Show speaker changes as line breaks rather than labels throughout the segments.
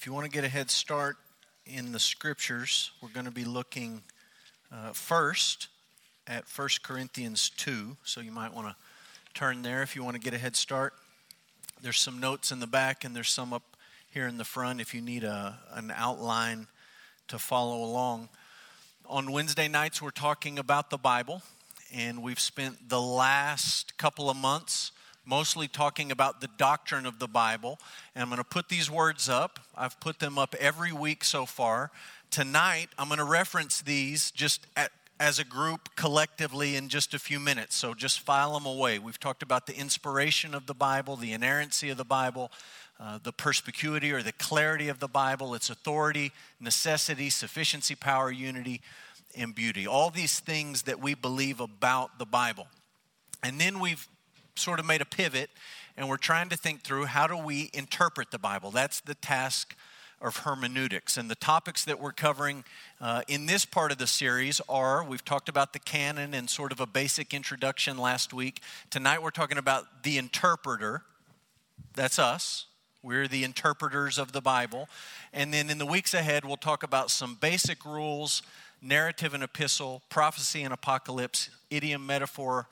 if you want to get a head start in the scriptures, we're going to be looking uh, first at 1 Corinthians 2. So you might want to turn there if you want to get a head start. There's some notes in the back, and there's some up here in the front if you need a, an outline to follow along. On Wednesday nights, we're talking about the Bible, and we've spent the last couple of months mostly talking about the doctrine of the Bible. And I'm going to put these words up. I've put them up every week so far. Tonight, I'm going to reference these just at, as a group collectively in just a few minutes. So just file them away. We've talked about the inspiration of the Bible, the inerrancy of the Bible, uh, the perspicuity or the clarity of the Bible, its authority, necessity, sufficiency, power, unity, and beauty. All these things that we believe about the Bible. And then we've sort of made a pivot and we're trying to think through how do we interpret the Bible. That's the task of hermeneutics. And the topics that we're covering uh, in this part of the series are we've talked about the canon and sort of a basic introduction last week. Tonight we're talking about the interpreter. That's us. We're the interpreters of the Bible. And then in the weeks ahead, we'll talk about some basic rules narrative and epistle, prophecy and apocalypse, idiom, metaphor,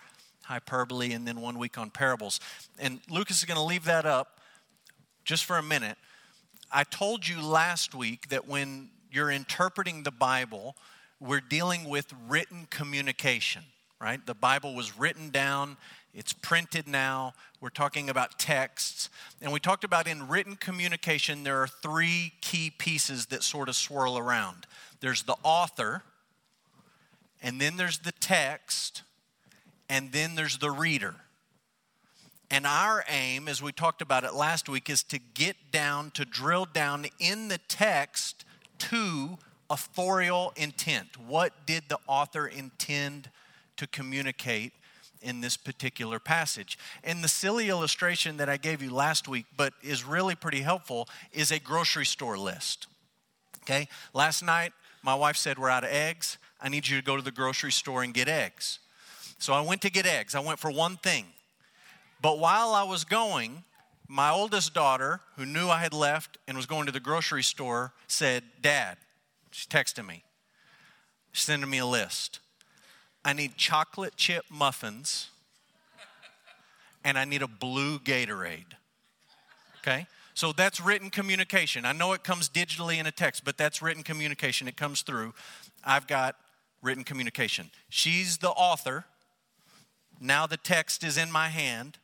hyperbole, and then one week on parables. And Lucas is going to leave that up just for a minute. I told you last week that when you're interpreting the Bible, we're dealing with written communication, right? The Bible was written down, it's printed now. We're talking about texts. And we talked about in written communication, there are three key pieces that sort of swirl around there's the author, and then there's the text, and then there's the reader. And our aim, as we talked about it last week, is to get down, to drill down in the text to authorial intent. What did the author intend to communicate in this particular passage? And the silly illustration that I gave you last week, but is really pretty helpful, is a grocery store list. Okay? Last night, my wife said, We're out of eggs. I need you to go to the grocery store and get eggs. So I went to get eggs. I went for one thing. But while I was going, my oldest daughter, who knew I had left and was going to the grocery store, said, Dad, she's texting me, she's sending me a list. I need chocolate chip muffins and I need a blue Gatorade. Okay? So that's written communication. I know it comes digitally in a text, but that's written communication. It comes through. I've got written communication. She's the author now the text is in my hand,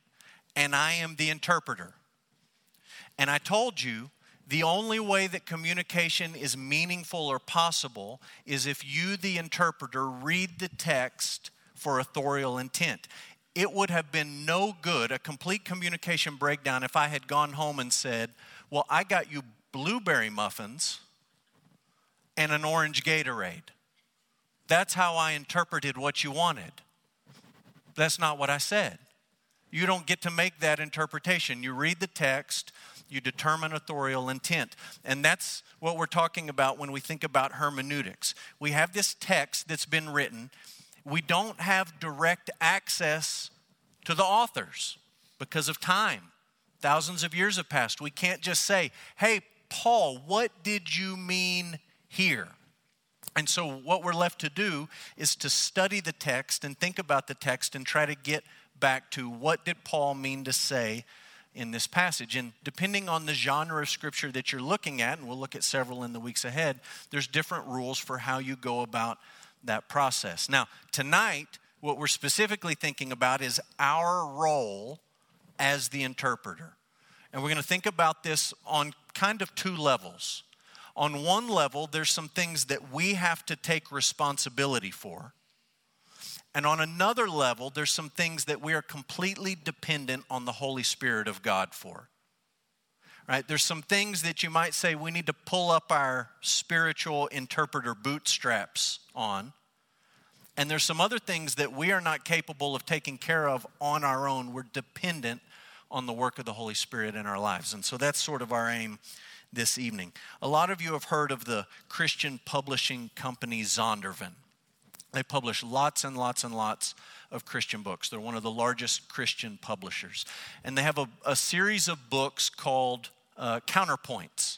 and I am the interpreter. And I told you the only way that communication is meaningful or possible is if you, the interpreter, read the text for authorial intent. It would have been no good, a complete communication breakdown, if I had gone home and said, Well, I got you blueberry muffins and an orange Gatorade. That's how I interpreted what you wanted. That's not what I said. You don't get to make that interpretation. You read the text, you determine authorial intent. And that's what we're talking about when we think about hermeneutics. We have this text that's been written, we don't have direct access to the authors because of time. Thousands of years have passed. We can't just say, hey, Paul, what did you mean here? And so, what we're left to do is to study the text and think about the text and try to get back to what did Paul mean to say in this passage. And depending on the genre of scripture that you're looking at, and we'll look at several in the weeks ahead, there's different rules for how you go about that process. Now, tonight, what we're specifically thinking about is our role as the interpreter. And we're going to think about this on kind of two levels on one level, there's some things that we have to take responsibility for. And on another level, there's some things that we are completely dependent on the Holy Spirit of God for. Right? There's some things that you might say we need to pull up our spiritual interpreter bootstraps on. And there's some other things that we are not capable of taking care of on our own. We're dependent on the work of the Holy Spirit in our lives. And so that's sort of our aim this evening. A lot of you have heard of the Christian publishing company Zondervan. They publish lots and lots and lots of Christian books. They're one of the largest Christian publishers. And they have a, a series of books called uh, Counterpoints.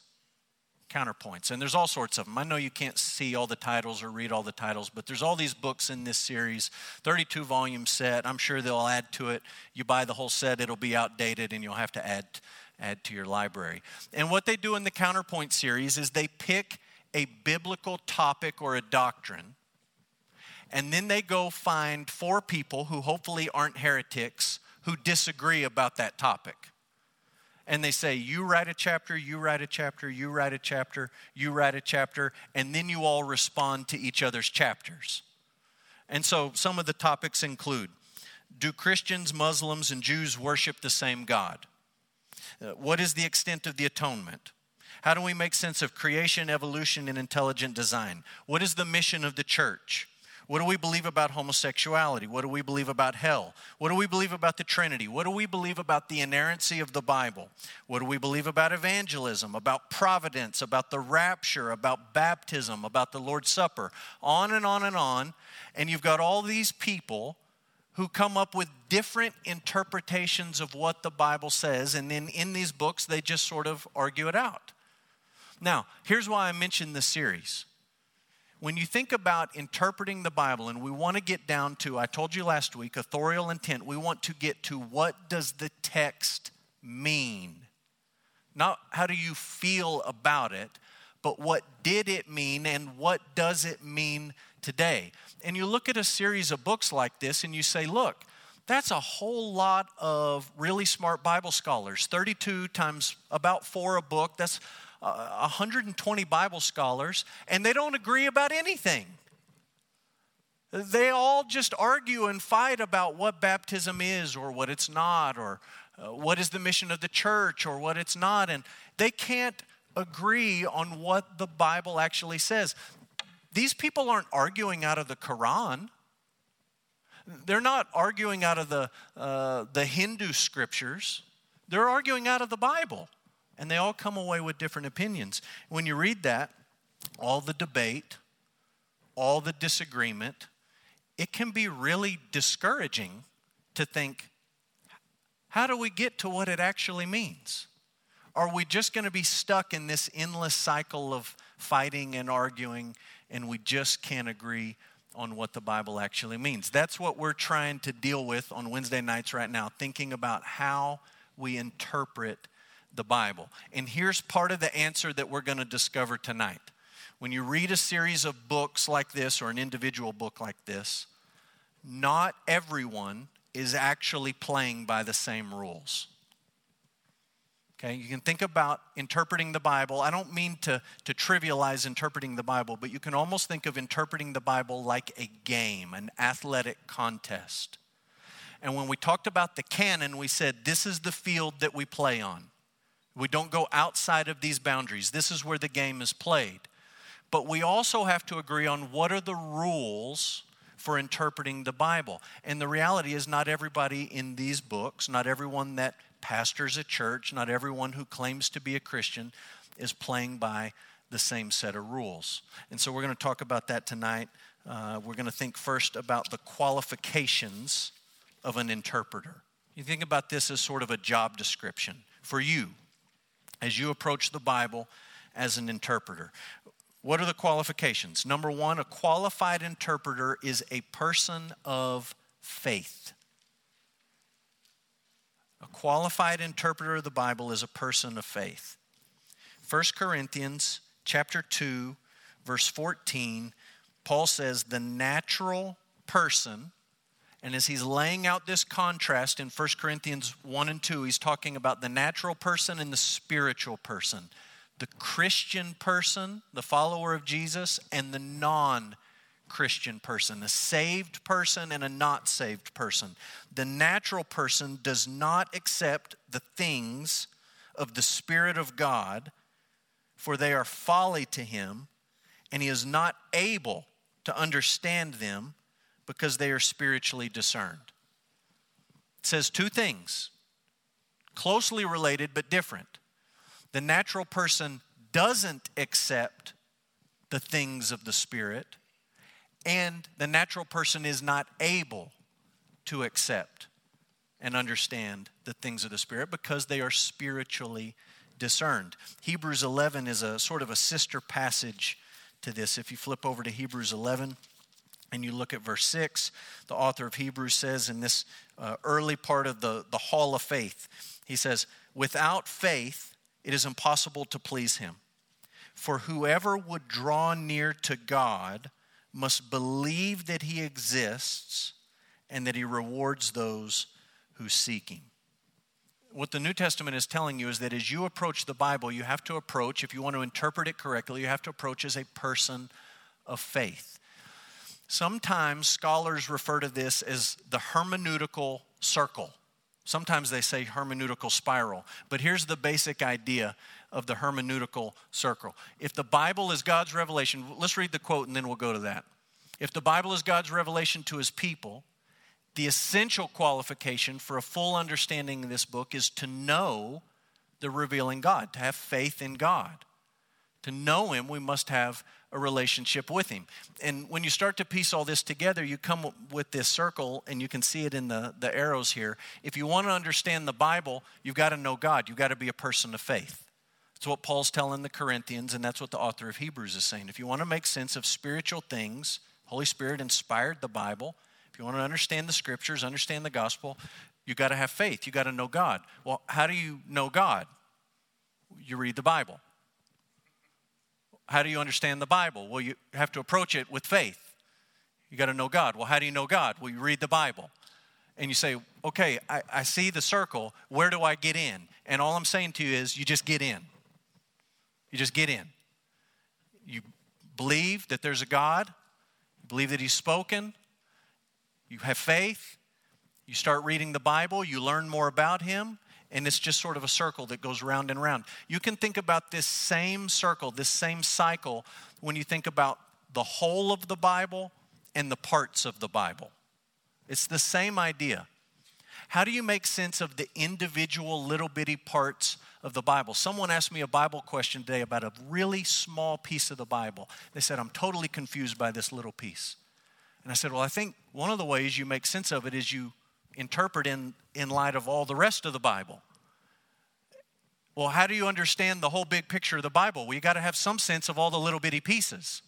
counterpoints. And there's all sorts of them. I know you can't see all the titles or read all the titles, but there's all these books in this series, 32 volume set. I'm sure they'll add to it. You buy the whole set, it'll be outdated and you'll have to add add to your library. And what they do in the counterpoint series is they pick a biblical topic or a doctrine and then they go find four people who hopefully aren't heretics who disagree about that topic and they say, You write a chapter, you write a chapter, you write a chapter, you write a chapter, and then you all respond to each other's chapters. And so some of the topics include Do Christians, Muslims, and Jews worship the same God? Uh, what is the extent of the atonement? How do we make sense of creation, evolution, and intelligent design? What is the mission of the church? What do we believe about homosexuality? What do we believe about hell? What do we believe about the Trinity? What do we believe about the inerrancy of the Bible? What do we believe about evangelism, about providence, about the rapture, about baptism, about the Lord's Supper? On and on and on. And you've got all these people who come up with different interpretations of what the Bible says, and then in these books, they just sort of argue it out. Now, here's why I mentioned this series when you think about interpreting the Bible, and we want to get down to, I told you last week, authorial intent, we want to get to what does the text mean? Not how do you feel about it, but what did it mean and what does it mean today? And you look at a series of books like this and you say, look, that's a whole lot of really smart Bible scholars. 32 times about four a book. That's 120 Bible scholars, and they don't agree about anything. They all just argue and fight about what baptism is or what it's not, or uh, what is the mission of the church or what it's not. And they can't agree on what the Bible actually says. These people aren't arguing out of the Quran. They're not arguing out of the, uh, the Hindu scriptures. They're arguing out of the Bible and they all come away with different opinions. When you read that, all the debate, all the disagreement, it can be really discouraging to think, how do we get to what it actually means? Are we just going to be stuck in this endless cycle of fighting and arguing and we just can't agree on what the Bible actually means? That's what we're trying to deal with on Wednesday nights right now, thinking about how we interpret the Bible. And here's part of the answer that we're going to discover tonight. When you read a series of books like this or an individual book like this, not everyone is actually playing by the same rules. Okay, you can think about interpreting the Bible. I don't mean to, to trivialize interpreting the Bible, but you can almost think of interpreting the Bible like a game, an athletic contest. And when we talked about the canon, we said this is the field that we play on. We don't go outside of these boundaries. This is where the game is played. But we also have to agree on what are the rules for interpreting the Bible. And the reality is, not everybody in these books, not everyone that pastors a church, not everyone who claims to be a Christian is playing by the same set of rules. And so we're going to talk about that tonight. Uh, we're going to think first about the qualifications of an interpreter. You think about this as sort of a job description for you as you approach the Bible as an interpreter. What are the qualifications? Number one, a qualified interpreter is a person of faith. A qualified interpreter of the Bible is a person of faith. 1 Corinthians chapter 2 verse 14 Paul says the natural person and as he's laying out this contrast in 1 Corinthians 1 and 2, he's talking about the natural person and the spiritual person, the Christian person, the follower of Jesus, and the non Christian person, a saved person and a not saved person. The natural person does not accept the things of the Spirit of God, for they are folly to him, and he is not able to understand them because they are spiritually discerned. It says two things closely related but different. The natural person doesn't accept the things of the Spirit, and the natural person is not able to accept and understand the things of the Spirit because they are spiritually discerned. Hebrews 11 is a sort of a sister passage to this. If you flip over to Hebrews 11 and you look at verse 6, the author of Hebrews says in this uh, early part of the, the hall of faith, he says, Without faith, it is impossible to please him. For whoever would draw near to God must believe that he exists and that he rewards those who seek him what the New Testament is telling you is that as you approach the Bible, you have to approach, if you want to interpret it correctly, you have to approach as a person of faith. Sometimes scholars refer to this as the hermeneutical circle. Sometimes they say hermeneutical spiral. But here's the basic idea of the hermeneutical circle. If the Bible is God's revelation, let's read the quote and then we'll go to that. If the Bible is God's revelation to his people, the essential qualification for a full understanding of this book is to know the revealing God, to have faith in God. To know Him, we must have a relationship with Him. And when you start to piece all this together, you come with this circle, and you can see it in the, the arrows here. If you want to understand the Bible, you've got to know God, you've got to be a person of faith. That's what Paul's telling the Corinthians, and that's what the author of Hebrews is saying. If you want to make sense of spiritual things, Holy Spirit inspired the Bible. If you want to understand the scriptures, understand the gospel, you got to have faith. You got to know God. Well, how do you know God? You read the Bible. How do you understand the Bible? Well, you have to approach it with faith. You got to know God. Well, how do you know God? Well, you read the Bible. And you say, okay, I, I see the circle. Where do I get in? And all I'm saying to you is, you just get in. You just get in. You believe that there's a God, you believe that He's spoken, you have faith, you start reading the Bible, you learn more about Him, and it's just sort of a circle that goes round and round. You can think about this same circle, this same cycle, when you think about the whole of the Bible and the parts of the Bible. It's the same idea. How do you make sense of the individual little bitty parts of the Bible? Someone asked me a Bible question today about a really small piece of the Bible. They said, I'm totally confused by this little piece. And I said, Well, I think one of the ways you make sense of it is you interpret in, in light of all the rest of the Bible. Well, how do you understand the whole big picture of the Bible? Well, you got to have some sense of all the little bitty pieces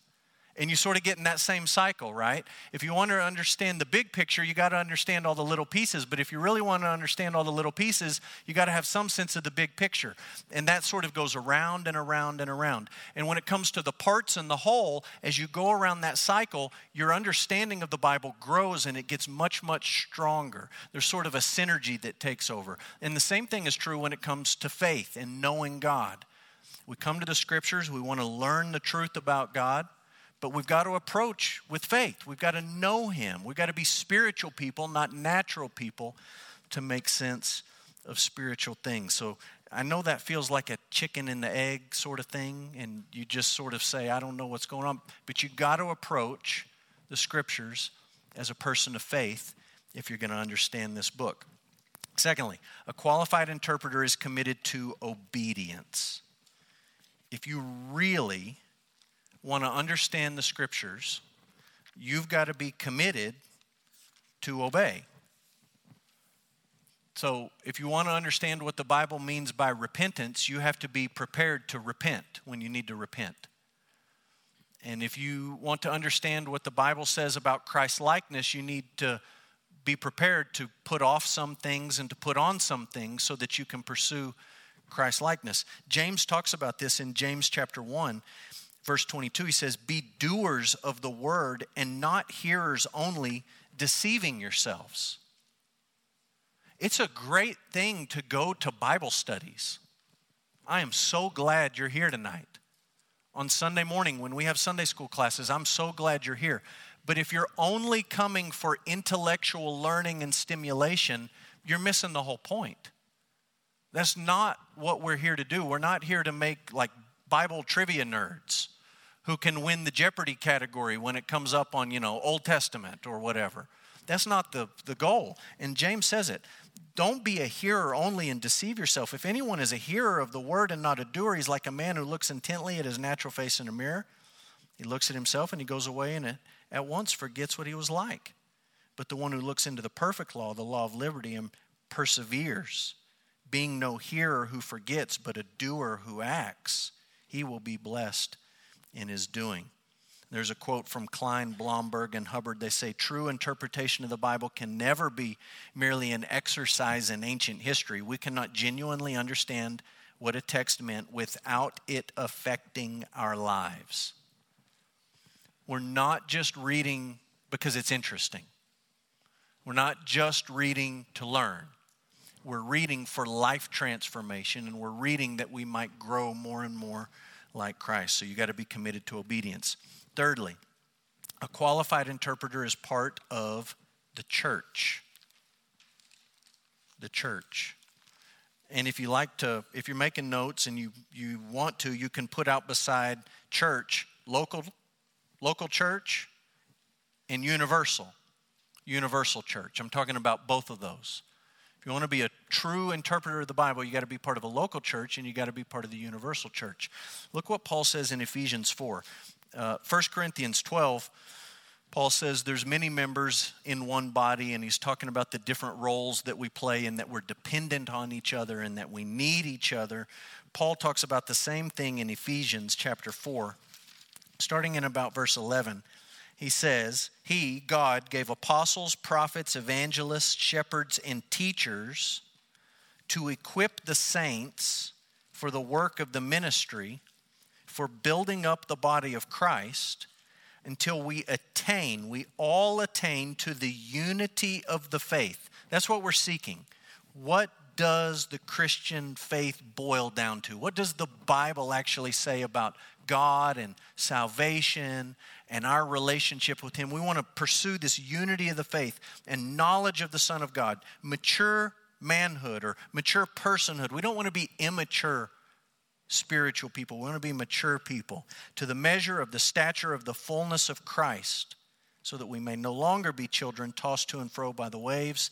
and you sort of get in that same cycle, right? If you want to understand the big picture, you got to understand all the little pieces. But if you really want to understand all the little pieces, you got to have some sense of the big picture. And that sort of goes around and around and around. And when it comes to the parts and the whole, as you go around that cycle, your understanding of the Bible grows and it gets much, much stronger. There's sort of a synergy that takes over. And the same thing is true when it comes to faith and knowing God. We come to the scriptures, we want to learn the truth about God. But we've got to approach with faith. We've got to know Him. We've got to be spiritual people, not natural people, to make sense of spiritual things. So I know that feels like a chicken and the egg sort of thing, and you just sort of say, I don't know what's going on. But you've got to approach the scriptures as a person of faith if you're going to understand this book. Secondly, a qualified interpreter is committed to obedience. If you really want to understand the scriptures, you've got to be committed to obey. So, if you want to understand what the Bible means by repentance, you have to be prepared to repent when you need to repent. And if you want to understand what the Bible says about Christ likeness, you need to be prepared to put off some things and to put on some things so that you can pursue Christ likeness. James talks about this in James chapter 1 verse 22, he says, Be doers of the word and not hearers only, deceiving yourselves. It's a great thing to go to Bible studies. I am so glad you're here tonight. On Sunday morning, when we have Sunday school classes, I'm so glad you're here. But if you're only coming for intellectual learning and stimulation, you're missing the whole point. That's not what we're here to do. We're not here to make like Bible trivia nerds who can win the Jeopardy category when it comes up on, you know, Old Testament or whatever. That's not the, the goal. And James says it. Don't be a hearer only and deceive yourself. If anyone is a hearer of the word and not a doer, he's like a man who looks intently at his natural face in a mirror. He looks at himself and he goes away and at once forgets what he was like. But the one who looks into the perfect law, the law of liberty, and perseveres, being no hearer who forgets, but a doer who acts, he will be blessed in his doing. There's a quote from Klein, Blomberg, and Hubbard. They say true interpretation of the Bible can never be merely an exercise in ancient history. We cannot genuinely understand what a text meant without it affecting our lives. We're not just reading because it's interesting, we're not just reading to learn. We're reading for life transformation, and we're reading that we might grow more and more like Christ. So you got to be committed to obedience. Thirdly, a qualified interpreter is part of the church. The church. And if you like to, if you're making notes and you, you want to, you can put out beside church, local, local church, and universal. Universal church. I'm talking about both of those. If you want to be a true interpreter of the Bible, you got to be part of a local church and you got to be part of the universal church. Look what Paul says in Ephesians 4. Uh, 1 Corinthians 12, Paul says there's many members in one body, and he's talking about the different roles that we play and that we're dependent on each other and that we need each other. Paul talks about the same thing in Ephesians chapter 4, starting in about verse 11 he says, He, God, gave apostles, prophets, evangelists, shepherds, and teachers to equip the saints for the work of the ministry, for building up the body of Christ until we attain, we all attain to the unity of the faith. That's what we're seeking. What does the Christian faith boil down to? What does the Bible actually say about God and salvation and our relationship with Him. We want to pursue this unity of the faith and knowledge of the Son of God, mature manhood or mature personhood. We don't want to be immature spiritual people. We want to be mature people to the measure of the stature of the fullness of Christ, so that we may no longer be children tossed to and fro by the waves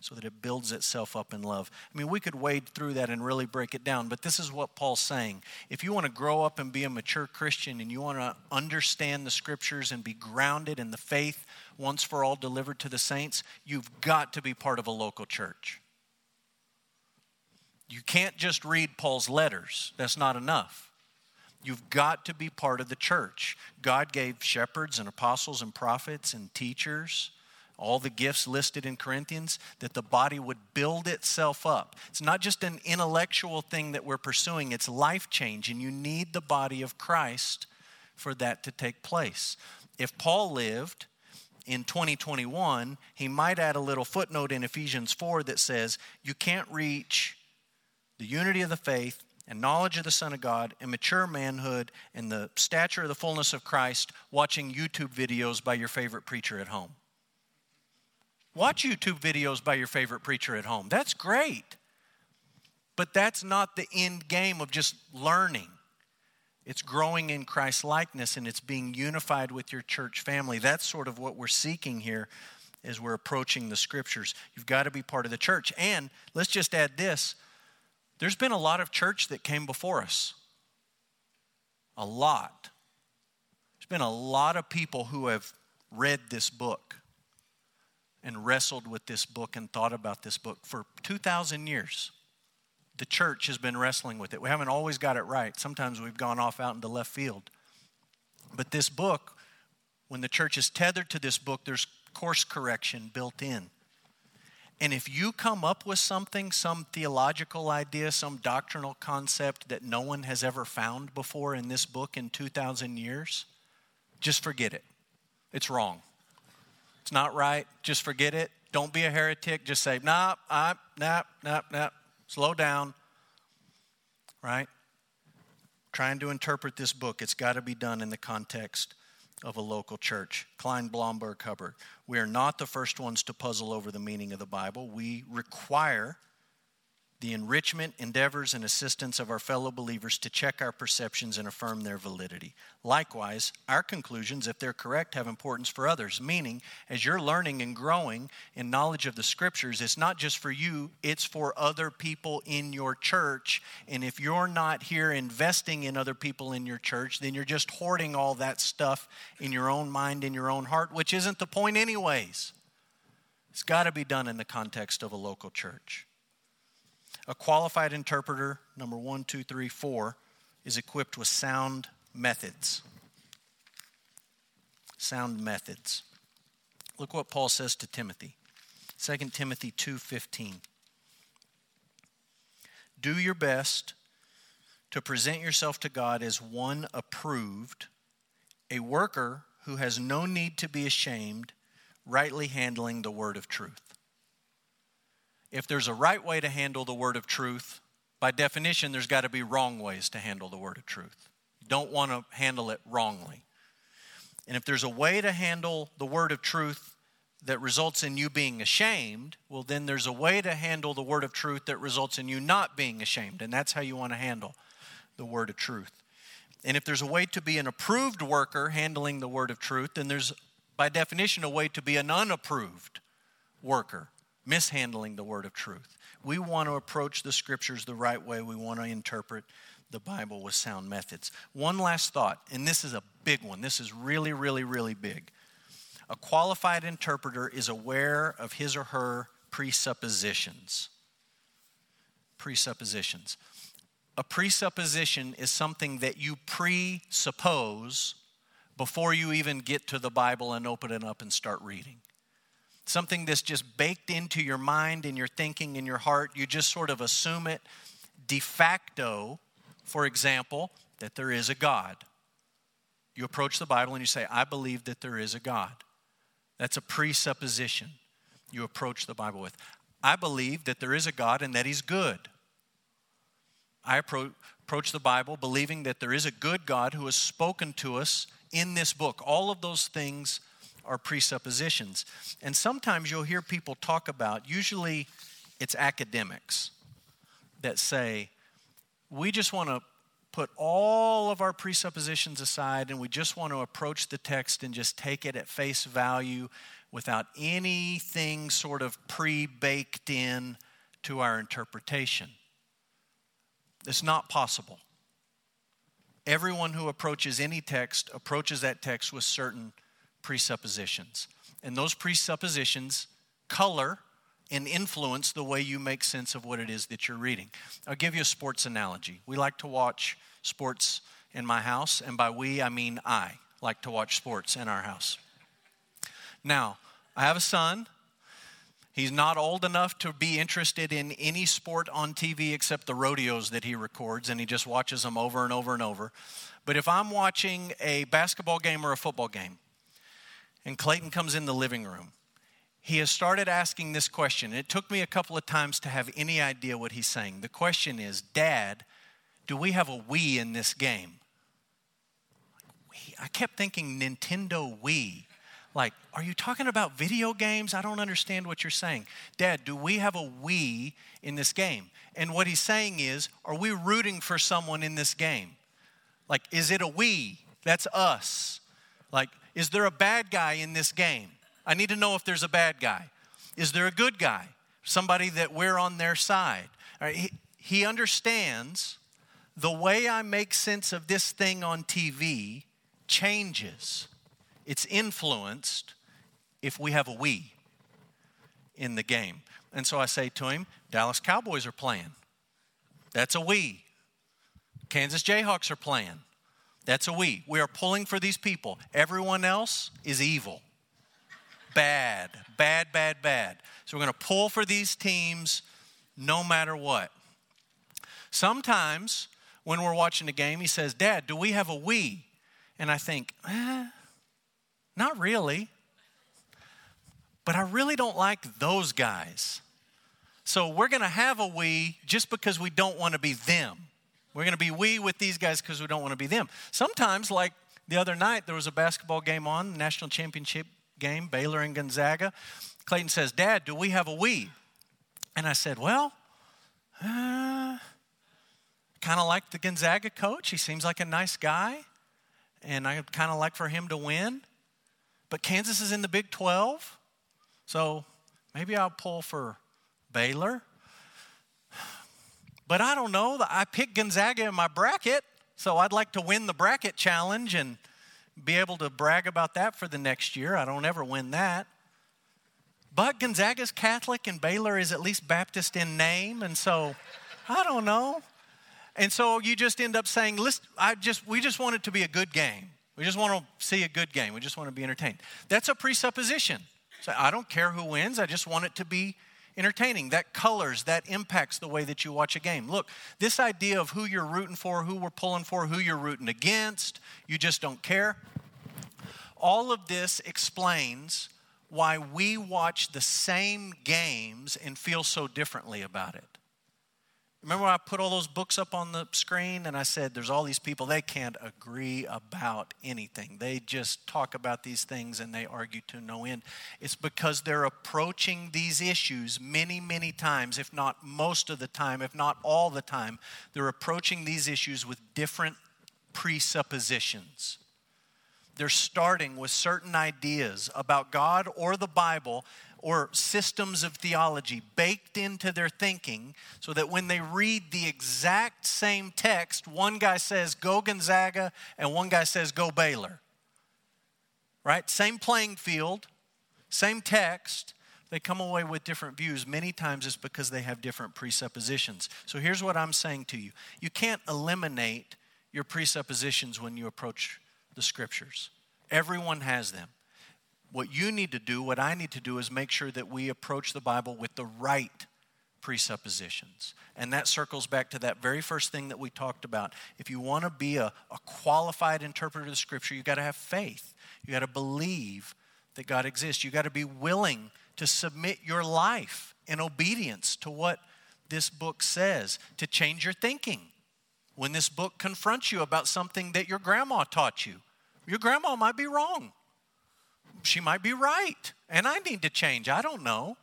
so that it builds itself up in love. I mean, we could wade through that and really break it down, but this is what Paul's saying. If you want to grow up and be a mature Christian and you want to understand the scriptures and be grounded in the faith once for all delivered to the saints, you've got to be part of a local church. You can't just read Paul's letters, that's not enough. You've got to be part of the church. God gave shepherds and apostles and prophets and teachers all the gifts listed in Corinthians, that the body would build itself up. It's not just an intellectual thing that we're pursuing, it's life change, and you need the body of Christ for that to take place. If Paul lived in 2021, he might add a little footnote in Ephesians 4 that says, You can't reach the unity of the faith and knowledge of the Son of God and mature manhood and the stature of the fullness of Christ watching YouTube videos by your favorite preacher at home. Watch YouTube videos by your favorite preacher at home. That's great. But that's not the end game of just learning. It's growing in Christ likeness and it's being unified with your church family. That's sort of what we're seeking here as we're approaching the scriptures. You've got to be part of the church. And let's just add this there's been a lot of church that came before us. A lot. There's been a lot of people who have read this book and wrestled with this book and thought about this book for 2,000 years. The church has been wrestling with it. We haven't always got it right. Sometimes we've gone off out into left field. But this book, when the church is tethered to this book, there's course correction built in. And if you come up with something, some theological idea, some doctrinal concept that no one has ever found before in this book in 2,000 years, just forget it. It's wrong. It's not right. Just forget it. Don't be a heretic. Just say, nah, nah, nah, nah, nah. Slow down. Right? Trying to interpret this book, it's got to be done in the context of a local church. Klein Blomberg Hubbard. We are not the first ones to puzzle over the meaning of the Bible. We require the enrichment, endeavors, and assistance of our fellow believers to check our perceptions and affirm their validity. Likewise, our conclusions, if they're correct, have importance for others, meaning, as you're learning and growing in knowledge of the scriptures, it's not just for you, it's for other people in your church. And if you're not here investing in other people in your church, then you're just hoarding all that stuff in your own mind, in your own heart, which isn't the point, anyways. It's got to be done in the context of a local church. A qualified interpreter, number one, two, three, four, is equipped with sound methods. Sound methods. Look what Paul says to Timothy. 2 Timothy 2:15. Do your best to present yourself to God as one approved, a worker who has no need to be ashamed, rightly handling the word of truth if there's a right way to handle the word of truth, by definition, there's got to be wrong ways to handle the word of truth. You don't want to handle it wrongly. And if there's a way to handle the word of truth that results in you being ashamed, well, then there's a way to handle the word of truth that results in you not being ashamed. And that's how you want to handle the word of truth. And if there's a way to be an approved worker handling the word of truth, then there's, by definition, a way to be an unapproved worker mishandling the word of truth. We want to approach the scriptures the right way. We want to interpret the Bible with sound methods. One last thought, and this is a big one. This is really, really, really big. A qualified interpreter is aware of his or her presuppositions. Presuppositions. A presupposition is something that you presuppose before you even get to the Bible and open it up and start reading something that's just baked into your mind and your thinking and your heart. You just sort of assume it de facto, for example, that there is a God. You approach the Bible and you say, I believe that there is a God. That's a presupposition you approach the Bible with. I believe that there is a God and that He's good. I approach the Bible believing that there is a good God who has spoken to us in this book. All of those things are presuppositions. And sometimes you'll hear people talk about, usually it's academics, that say, we just want to put all of our presuppositions aside and we just want to approach the text and just take it at face value without anything sort of pre baked in to our interpretation. It's not possible. Everyone who approaches any text approaches that text with certain presuppositions. And those presuppositions color and influence the way you make sense of what it is that you're reading. I'll give you a sports analogy. We like to watch sports in my house, and by we, I mean I like to watch sports in our house. Now, I have a son. He's not old enough to be interested in any sport on TV except the rodeos that he records, and he just watches them over and over and over. But if I'm watching a basketball game or a football game, and Clayton comes in the living room. He has started asking this question. It took me a couple of times to have any idea what he's saying. The question is Dad, do we have a Wii in this game? I kept thinking Nintendo Wii. Like, are you talking about video games? I don't understand what you're saying. Dad, do we have a Wii in this game? And what he's saying is, are we rooting for someone in this game? Like, is it a we? That's us. Like, is there a bad guy in this game? I need to know if there's a bad guy. Is there a good guy? Somebody that we're on their side. Right, he, he understands the way I make sense of this thing on TV changes. It's influenced if we have a we in the game. And so I say to him, Dallas Cowboys are playing. That's a we. Kansas Jayhawks are playing. That's a we. We are pulling for these people. Everyone else is evil. Bad, bad, bad, bad. So we're going to pull for these teams no matter what. Sometimes when we're watching a game, he says, Dad, do we have a we? And I think, eh, not really. But I really don't like those guys. So we're going to have a we just because we don't want to be them. We're going to be we with these guys because we don't want to be them. Sometimes, like the other night, there was a basketball game on, national championship game, Baylor and Gonzaga. Clayton says, Dad, do we have a we? And I said, Well, uh, kind of like the Gonzaga coach. He seems like a nice guy, and I'd kind of like for him to win. But Kansas is in the Big 12, so maybe I'll pull for Baylor. But I don't know. I picked Gonzaga in my bracket, so I'd like to win the bracket challenge and be able to brag about that for the next year. I don't ever win that. But Gonzaga's Catholic and Baylor is at least Baptist in name, and so I don't know. And so you just end up saying, "Listen, I just we just want it to be a good game. We just want to see a good game. We just want to be entertained." That's a presupposition. So I don't care who wins. I just want it to be entertaining. That colors, that impacts the way that you watch a game. Look, this idea of who you're rooting for, who we're pulling for, who you're rooting against, you just don't care. All of this explains why we watch the same games and feel so differently about it. Remember I put all those books up on the screen and I said there's all these people, they can't agree about anything. They just talk about these things and they argue to no end. It's because they're approaching these issues many, many times, if not most of the time, if not all the time. They're approaching these issues with different presuppositions. They're starting with certain ideas about God or the Bible or systems of theology baked into their thinking so that when they read the exact same text, one guy says, Go Gonzaga, and one guy says, Go Baylor. Right? Same playing field, same text. They come away with different views. Many times it's because they have different presuppositions. So here's what I'm saying to you you can't eliminate your presuppositions when you approach the scriptures, everyone has them. What you need to do, what I need to do, is make sure that we approach the Bible with the right presuppositions. And that circles back to that very first thing that we talked about. If you want to be a, a qualified interpreter of scripture, you got to have faith. You got to believe that God exists. You got to be willing to submit your life in obedience to what this book says, to change your thinking. When this book confronts you about something that your grandma taught you, your grandma might be wrong she might be right, and I need to change. I don't know.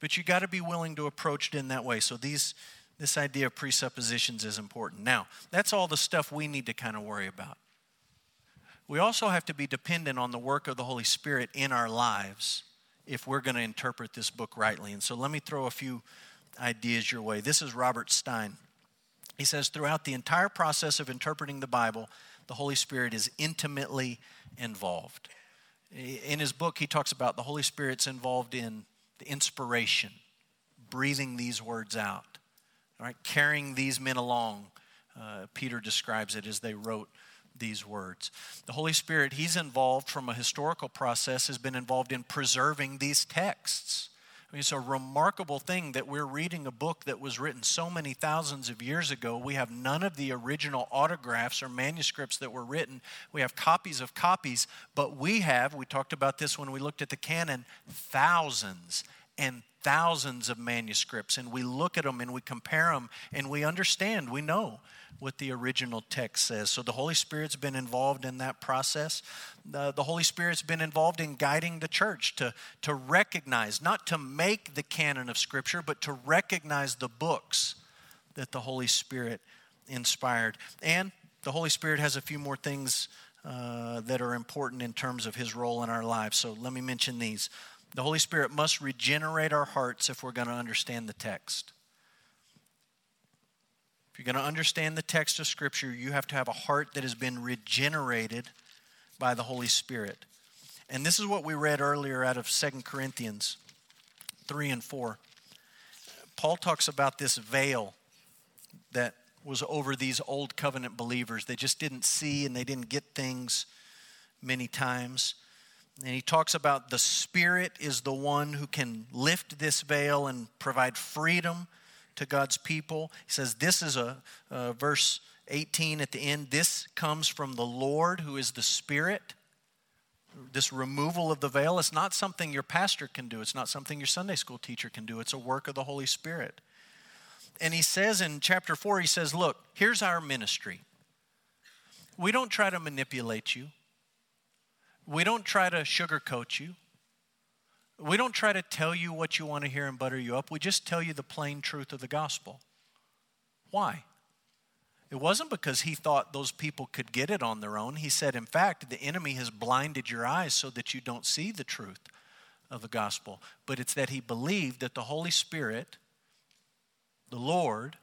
But you got to be willing to approach it in that way. So these this idea of presuppositions is important. Now, that's all the stuff we need to kind of worry about. We also have to be dependent on the work of the Holy Spirit in our lives if we're going to interpret this book rightly. And so let me throw a few ideas your way. This is Robert Stein. He says, throughout the entire process of interpreting the Bible, the Holy Spirit is intimately involved. In his book, he talks about the Holy Spirit's involved in the inspiration, breathing these words out, right? carrying these men along. Uh, Peter describes it as they wrote these words. The Holy Spirit, he's involved from a historical process, has been involved in preserving these texts. I mean, it's a remarkable thing that we're reading a book that was written so many thousands of years ago. We have none of the original autographs or manuscripts that were written. We have copies of copies, but we have, we talked about this when we looked at the canon, thousands and thousands of manuscripts. And we look at them and we compare them and we understand, we know what the original text says. So the Holy Spirit's been involved in that process. The, the Holy Spirit's been involved in guiding the church to, to recognize, not to make the canon of Scripture, but to recognize the books that the Holy Spirit inspired. And the Holy Spirit has a few more things uh, that are important in terms of his role in our lives. So let me mention these. The Holy Spirit must regenerate our hearts if we're going to understand the text. If you're going to understand the text of Scripture, you have to have a heart that has been regenerated by the Holy Spirit. And this is what we read earlier out of Second Corinthians 3 and 4. Paul talks about this veil that was over these old covenant believers. They just didn't see and they didn't get things many times. And he talks about the Spirit is the one who can lift this veil and provide freedom to God's people. He says, This is a, verse 18 at the end. This comes from the Lord who is the Spirit. This removal of the veil is not something your pastor can do. It's not something your Sunday school teacher can do. It's a work of the Holy Spirit. And he says in chapter 4, he says, Look, here's our ministry. We don't try to manipulate you, we don't try to sugarcoat you. We don't try to tell you what you want to hear and butter you up. We just tell you the plain truth of the gospel. Why? It wasn't because he thought those people could get it on their own. He said, in fact, the enemy has blinded your eyes so that you don't see the truth of the gospel. But it's that he believed that the Holy Spirit, the Lord,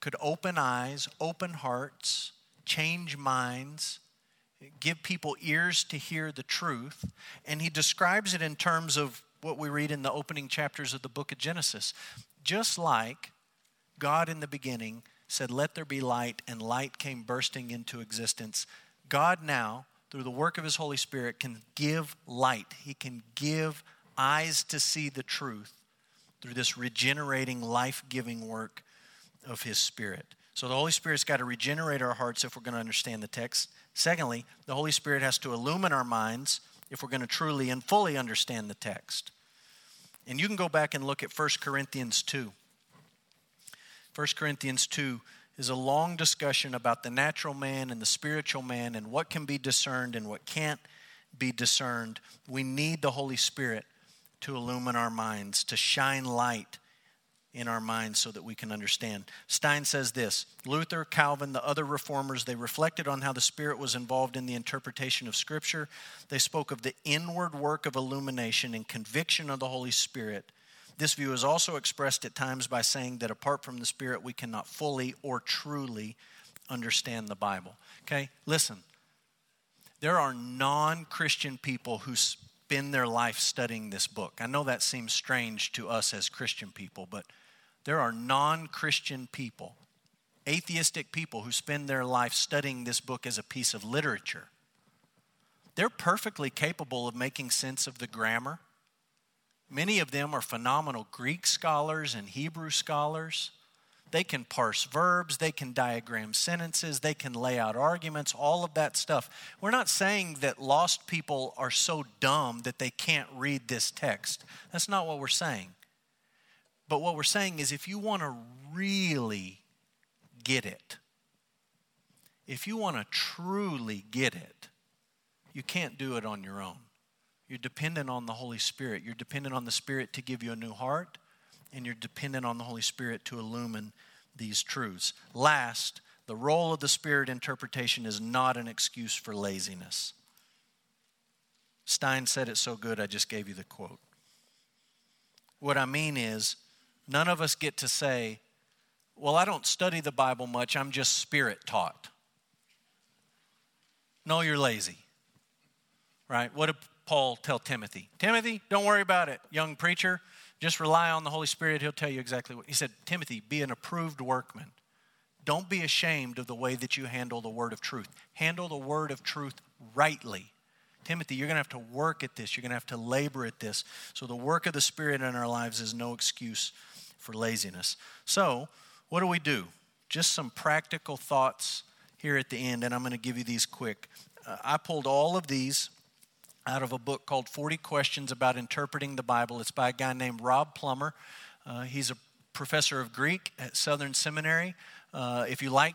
could open eyes, open hearts, change minds, give people ears to hear the truth. And he describes it in terms of what we read in the opening chapters of the book of Genesis. Just like God in the beginning said, Let there be light, and light came bursting into existence. God now, through the work of his Holy Spirit, can give light. He can give eyes to see the truth through this regenerating, life giving work of his Spirit. So the Holy Spirit's got to regenerate our hearts if we're going to understand the text. Secondly, the Holy Spirit has to illumine our minds if we're going to truly and fully understand the text. And you can go back and look at 1 Corinthians 2. 1 Corinthians 2 is a long discussion about the natural man and the spiritual man and what can be discerned and what can't be discerned. We need the Holy Spirit to illumine our minds, to shine light in our minds so that we can understand. Stein says this Luther, Calvin, the other reformers, they reflected on how the Spirit was involved in the interpretation of Scripture. They spoke of the inward work of illumination and conviction of the Holy Spirit. This view is also expressed at times by saying that apart from the Spirit, we cannot fully or truly understand the Bible. Okay, listen. There are non Christian people who spend their life studying this book. I know that seems strange to us as Christian people, but there are non Christian people, atheistic people, who spend their life studying this book as a piece of literature. They're perfectly capable of making sense of the grammar. Many of them are phenomenal Greek scholars and Hebrew scholars. They can parse verbs, they can diagram sentences, they can lay out arguments, all of that stuff. We're not saying that lost people are so dumb that they can't read this text. That's not what we're saying. But what we're saying is if you want to really get it, if you want to truly get it, you can't do it on your own. You're dependent on the Holy Spirit. You're dependent on the Spirit to give you a new heart, and you're dependent on the Holy Spirit to illumine these truths. Last, the role of the Spirit interpretation is not an excuse for laziness. Stein said it so good, I just gave you the quote. What I mean is, None of us get to say, Well, I don't study the Bible much, I'm just spirit taught. No, you're lazy. Right? What did Paul tell Timothy? Timothy, don't worry about it, young preacher. Just rely on the Holy Spirit. He'll tell you exactly what. He said, Timothy, be an approved workman. Don't be ashamed of the way that you handle the word of truth. Handle the word of truth rightly. Timothy, you're going to have to work at this. You're going to have to labor at this. So, the work of the Spirit in our lives is no excuse for laziness. So, what do we do? Just some practical thoughts here at the end, and I'm going to give you these quick. Uh, I pulled all of these out of a book called 40 Questions About Interpreting the Bible. It's by a guy named Rob Plummer. Uh, he's a professor of Greek at Southern Seminary. Uh, if you like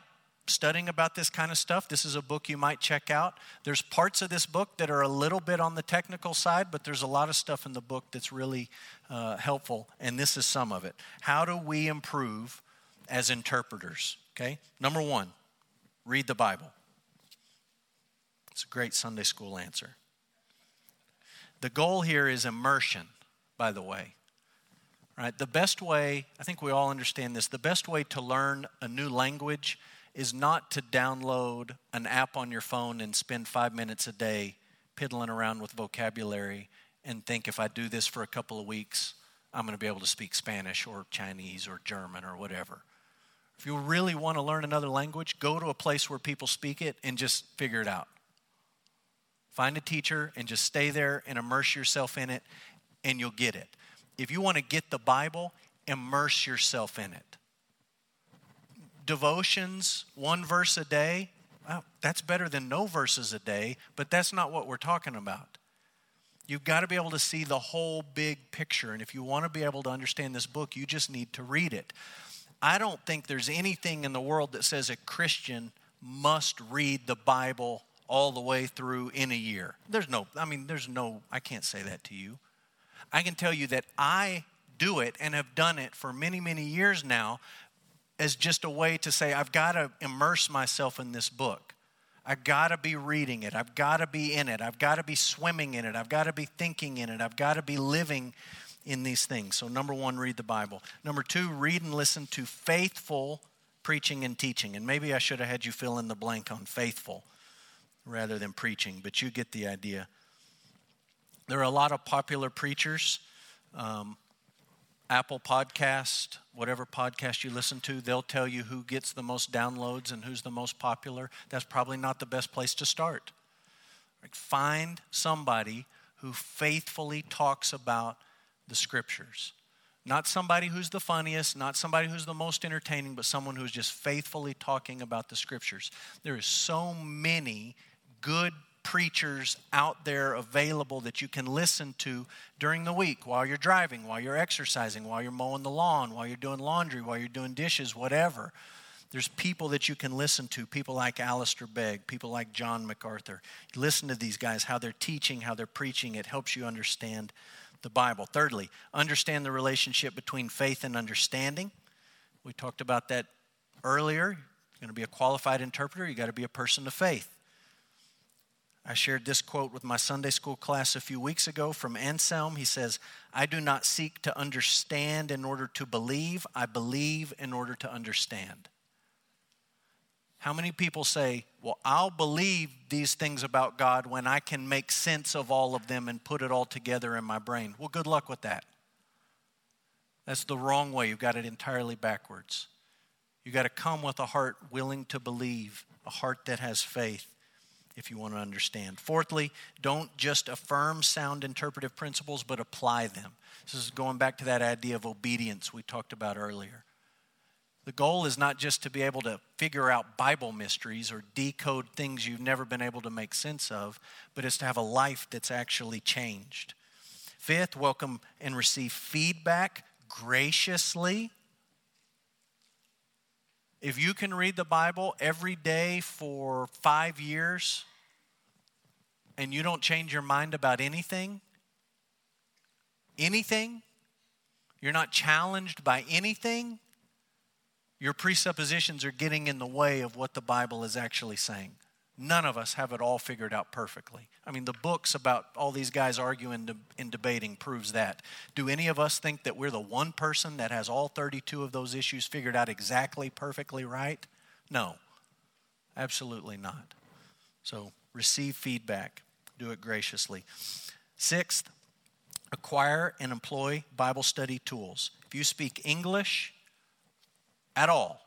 studying about this kind of stuff, this is a book you might check out. There's parts of this book that are a little bit on the technical side, but there's a lot of stuff in the book that's really uh, helpful, and this is some of it. How do we improve as interpreters? Okay, number one, read the Bible. It's a great Sunday school answer. The goal here is immersion, by the way. Right? The best way, I think we all understand this, the best way to learn a new language is not to download an app on your phone and spend five minutes a day piddling around with vocabulary and think if I do this for a couple of weeks, I'm going to be able to speak Spanish or Chinese or German or whatever. If you really want to learn another language, go to a place where people speak it and just figure it out. Find a teacher and just stay there and immerse yourself in it, and you'll get it. If you want to get the Bible, immerse yourself in it devotions, one verse a day, well, that's better than no verses a day, but that's not what we're talking about. You've got to be able to see the whole big picture. And if you want to be able to understand this book, you just need to read it. I don't think there's anything in the world that says a Christian must read the Bible all the way through in a year. There's no, I mean, there's no, I can't say that to you. I can tell you that I do it and have done it for many, many years now as just a way to say, I've got to immerse myself in this book. I've got to be reading it. I've got to be in it. I've got to be swimming in it. I've got to be thinking in it. I've got to be living in these things. So, number one, read the Bible. Number two, read and listen to faithful preaching and teaching. And maybe I should have had you fill in the blank on faithful rather than preaching, but you get the idea. There are a lot of popular preachers. Um, Apple Podcast, whatever podcast you listen to, they'll tell you who gets the most downloads and who's the most popular. That's probably not the best place to start. Find somebody who faithfully talks about the scriptures. Not somebody who's the funniest, not somebody who's the most entertaining, but someone who's just faithfully talking about the scriptures. There is so many good preachers out there available that you can listen to during the week while you're driving, while you're exercising, while you're mowing the lawn, while you're doing laundry, while you're doing dishes, whatever. There's people that you can listen to, people like Alistair Begg, people like John MacArthur. listen to these guys, how they're teaching, how they're preaching. It helps you understand the Bible. Thirdly, understand the relationship between faith and understanding. We talked about that earlier. You're going to be a qualified interpreter, you got to be a person of faith. I shared this quote with my Sunday school class a few weeks ago from Anselm. He says, I do not seek to understand in order to believe, I believe in order to understand. How many people say, Well, I'll believe these things about God when I can make sense of all of them and put it all together in my brain? Well, good luck with that. That's the wrong way. You've got it entirely backwards. You've got to come with a heart willing to believe, a heart that has faith if you want to understand. Fourthly, don't just affirm sound interpretive principles, but apply them. This is going back to that idea of obedience we talked about earlier. The goal is not just to be able to figure out Bible mysteries or decode things you've never been able to make sense of, but it's to have a life that's actually changed. Fifth, welcome and receive feedback graciously if you can read the Bible every day for five years and you don't change your mind about anything, anything, you're not challenged by anything, your presuppositions are getting in the way of what the Bible is actually saying. None of us have it all figured out perfectly. I mean, the books about all these guys arguing and debating proves that. Do any of us think that we're the one person that has all 32 of those issues figured out exactly perfectly right? No, absolutely not. So receive feedback, do it graciously. Sixth, acquire and employ Bible study tools. If you speak English at all,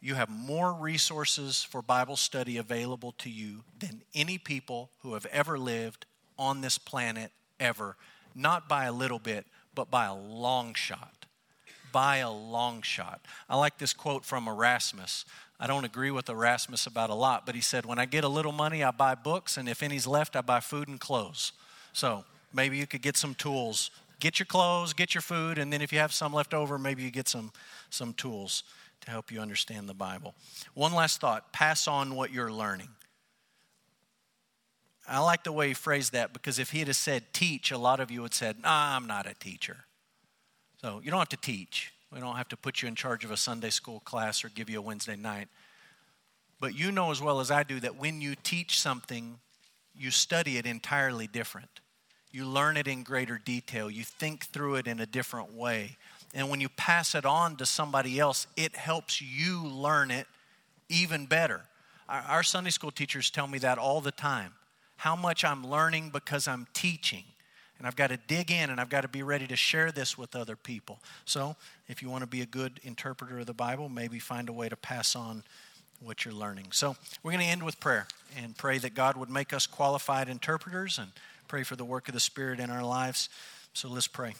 you have more resources for Bible study available to you than any people who have ever lived on this planet ever. Not by a little bit, but by a long shot. By a long shot. I like this quote from Erasmus. I don't agree with Erasmus about a lot, but he said, When I get a little money, I buy books, and if any's left, I buy food and clothes. So maybe you could get some tools. Get your clothes, get your food, and then if you have some left over, maybe you get some, some tools to help you understand the Bible. One last thought pass on what you're learning. I like the way he phrased that because if he had said teach, a lot of you would have said, nah, I'm not a teacher. So you don't have to teach. We don't have to put you in charge of a Sunday school class or give you a Wednesday night. But you know as well as I do that when you teach something, you study it entirely different. You learn it in greater detail. You think through it in a different way. And when you pass it on to somebody else, it helps you learn it even better. Our Sunday school teachers tell me that all the time. How much I'm learning because I'm teaching. And I've got to dig in and I've got to be ready to share this with other people. So, if you want to be a good interpreter of the Bible, maybe find a way to pass on what you're learning. So, we're going to end with prayer and pray that God would make us qualified interpreters and pray for the work of the Spirit in our lives. So, let's pray.